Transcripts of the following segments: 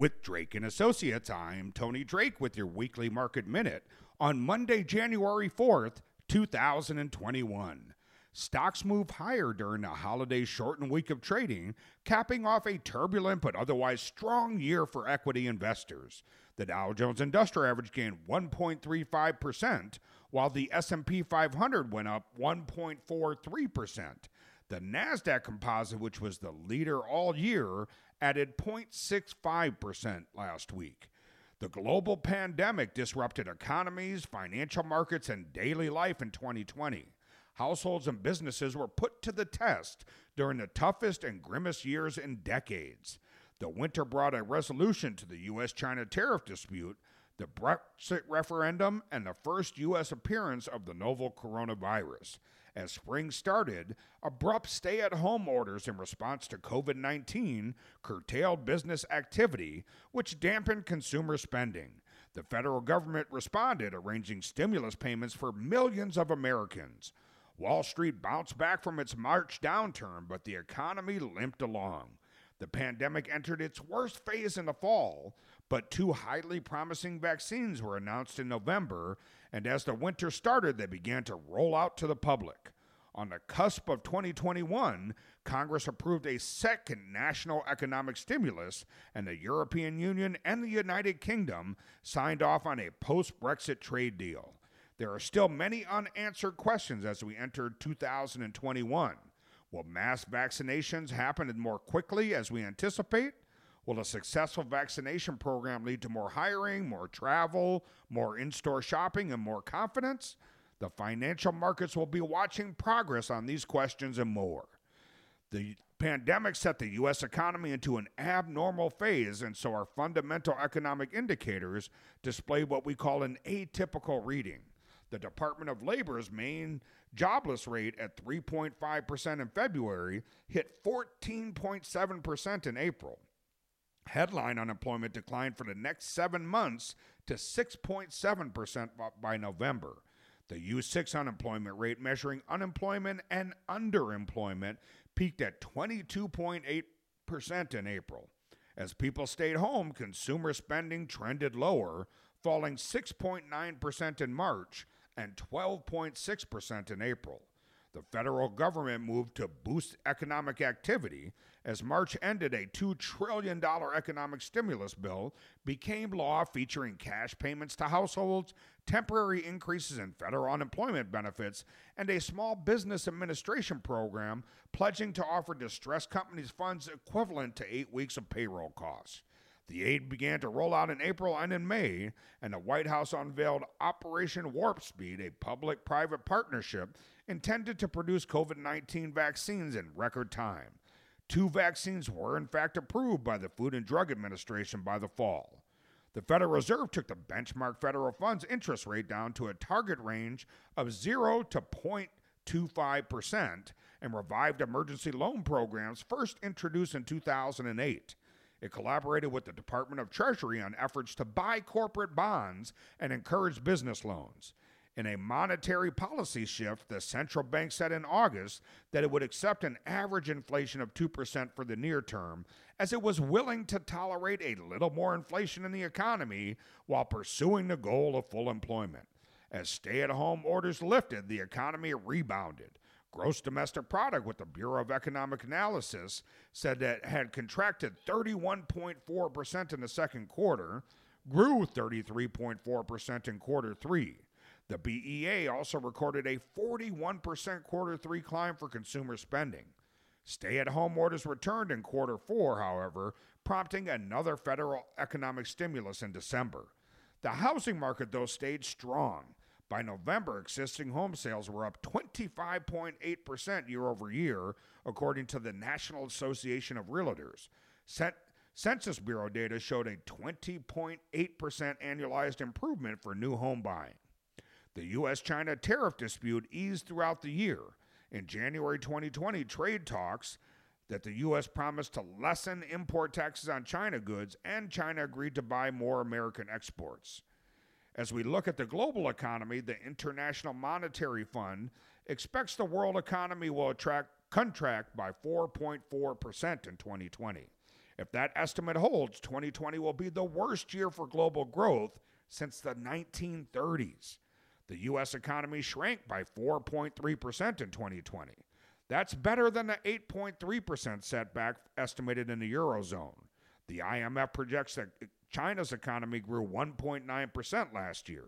With Drake and Associates, I'm Tony Drake with your weekly market minute on Monday, January 4th, 2021. Stocks move higher during the holiday shortened week of trading, capping off a turbulent but otherwise strong year for equity investors. The Dow Jones Industrial Average gained 1.35%, while the S&P 500 went up 1.43%. The Nasdaq Composite, which was the leader all year, added 0.65% last week. The global pandemic disrupted economies, financial markets, and daily life in 2020. Households and businesses were put to the test during the toughest and grimmest years in decades. The winter brought a resolution to the U.S. China tariff dispute, the Brexit referendum, and the first U.S. appearance of the novel coronavirus. As spring started, abrupt stay at home orders in response to COVID 19 curtailed business activity, which dampened consumer spending. The federal government responded, arranging stimulus payments for millions of Americans. Wall Street bounced back from its March downturn, but the economy limped along. The pandemic entered its worst phase in the fall, but two highly promising vaccines were announced in November, and as the winter started, they began to roll out to the public. On the cusp of 2021, Congress approved a second national economic stimulus, and the European Union and the United Kingdom signed off on a post Brexit trade deal. There are still many unanswered questions as we enter 2021. Will mass vaccinations happen more quickly as we anticipate? Will a successful vaccination program lead to more hiring, more travel, more in store shopping, and more confidence? The financial markets will be watching progress on these questions and more. The pandemic set the U.S. economy into an abnormal phase, and so our fundamental economic indicators display what we call an atypical reading. The Department of Labor's main jobless rate at 3.5% in February hit 14.7% in April. Headline unemployment declined for the next seven months to 6.7% by November. The U6 unemployment rate, measuring unemployment and underemployment, peaked at 22.8% in April. As people stayed home, consumer spending trended lower, falling 6.9% in March and 12.6% in April. The federal government moved to boost economic activity as March ended a $2 trillion economic stimulus bill became law featuring cash payments to households, temporary increases in federal unemployment benefits, and a small business administration program pledging to offer distressed companies funds equivalent to eight weeks of payroll costs. The aid began to roll out in April and in May, and the White House unveiled Operation Warp Speed, a public private partnership intended to produce COVID 19 vaccines in record time. Two vaccines were, in fact, approved by the Food and Drug Administration by the fall. The Federal Reserve took the benchmark federal funds interest rate down to a target range of 0 to 0.25% and revived emergency loan programs first introduced in 2008. It collaborated with the Department of Treasury on efforts to buy corporate bonds and encourage business loans. In a monetary policy shift, the central bank said in August that it would accept an average inflation of 2% for the near term, as it was willing to tolerate a little more inflation in the economy while pursuing the goal of full employment. As stay at home orders lifted, the economy rebounded. Gross domestic product with the Bureau of Economic Analysis said that had contracted 31.4% in the second quarter, grew 33.4% in quarter three. The BEA also recorded a 41% quarter three climb for consumer spending. Stay at home orders returned in quarter four, however, prompting another federal economic stimulus in December. The housing market, though, stayed strong. By November, existing home sales were up 25.8% year over year, according to the National Association of Realtors. Census Bureau data showed a 20.8% annualized improvement for new home buying. The U.S. China tariff dispute eased throughout the year. In January 2020, trade talks that the U.S. promised to lessen import taxes on China goods, and China agreed to buy more American exports. As we look at the global economy, the International Monetary Fund expects the world economy will attract, contract by 4.4% in 2020. If that estimate holds, 2020 will be the worst year for global growth since the 1930s. The U.S. economy shrank by 4.3% in 2020. That's better than the 8.3% setback estimated in the Eurozone. The IMF projects that China's economy grew 1.9% last year.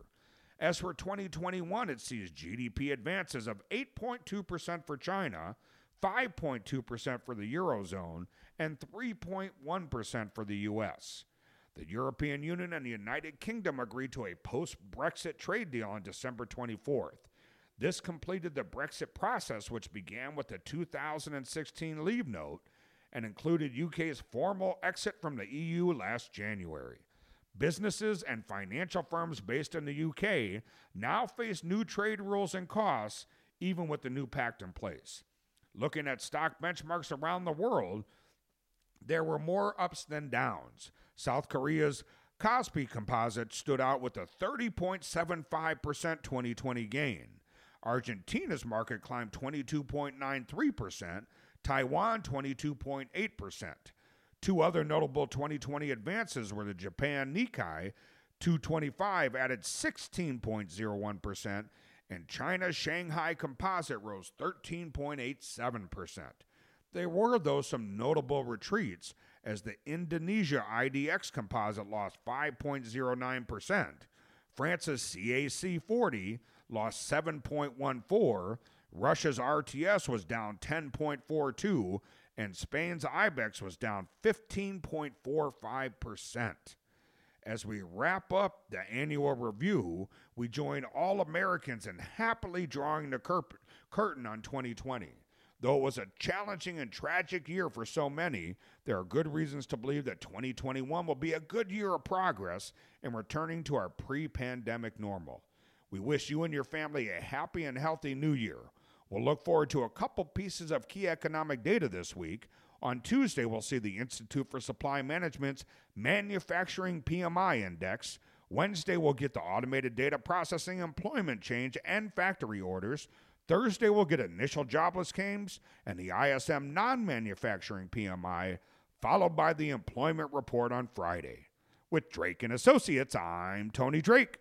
As for 2021, it sees GDP advances of 8.2% for China, 5.2% for the Eurozone, and 3.1% for the US. The European Union and the United Kingdom agreed to a post Brexit trade deal on December 24th. This completed the Brexit process, which began with the 2016 Leave Note and included UK's formal exit from the EU last January. Businesses and financial firms based in the UK now face new trade rules and costs, even with the new pact in place. Looking at stock benchmarks around the world, there were more ups than downs. South Korea's Kospi Composite stood out with a 30.75% 2020 gain. Argentina's market climbed 22.93%, Taiwan 22.8%. Two other notable 2020 advances were the Japan Nikkei 225 added 16.01%, and China's Shanghai Composite rose 13.87%. There were, though, some notable retreats as the Indonesia IDX Composite lost 5.09%, France's CAC 40 lost 7.14, Russia's RTS was down 10.42, and Spain's IBEX was down 15.45%. As we wrap up the annual review, we join all Americans in happily drawing the cur- curtain on 2020. Though it was a challenging and tragic year for so many, there are good reasons to believe that 2021 will be a good year of progress in returning to our pre pandemic normal. We wish you and your family a happy and healthy new year. We'll look forward to a couple pieces of key economic data this week. On Tuesday, we'll see the Institute for Supply Management's Manufacturing PMI Index. Wednesday, we'll get the Automated Data Processing Employment Change and Factory Orders. Thursday, we'll get initial jobless claims and the ISM non manufacturing PMI, followed by the employment report on Friday. With Drake and Associates, I'm Tony Drake.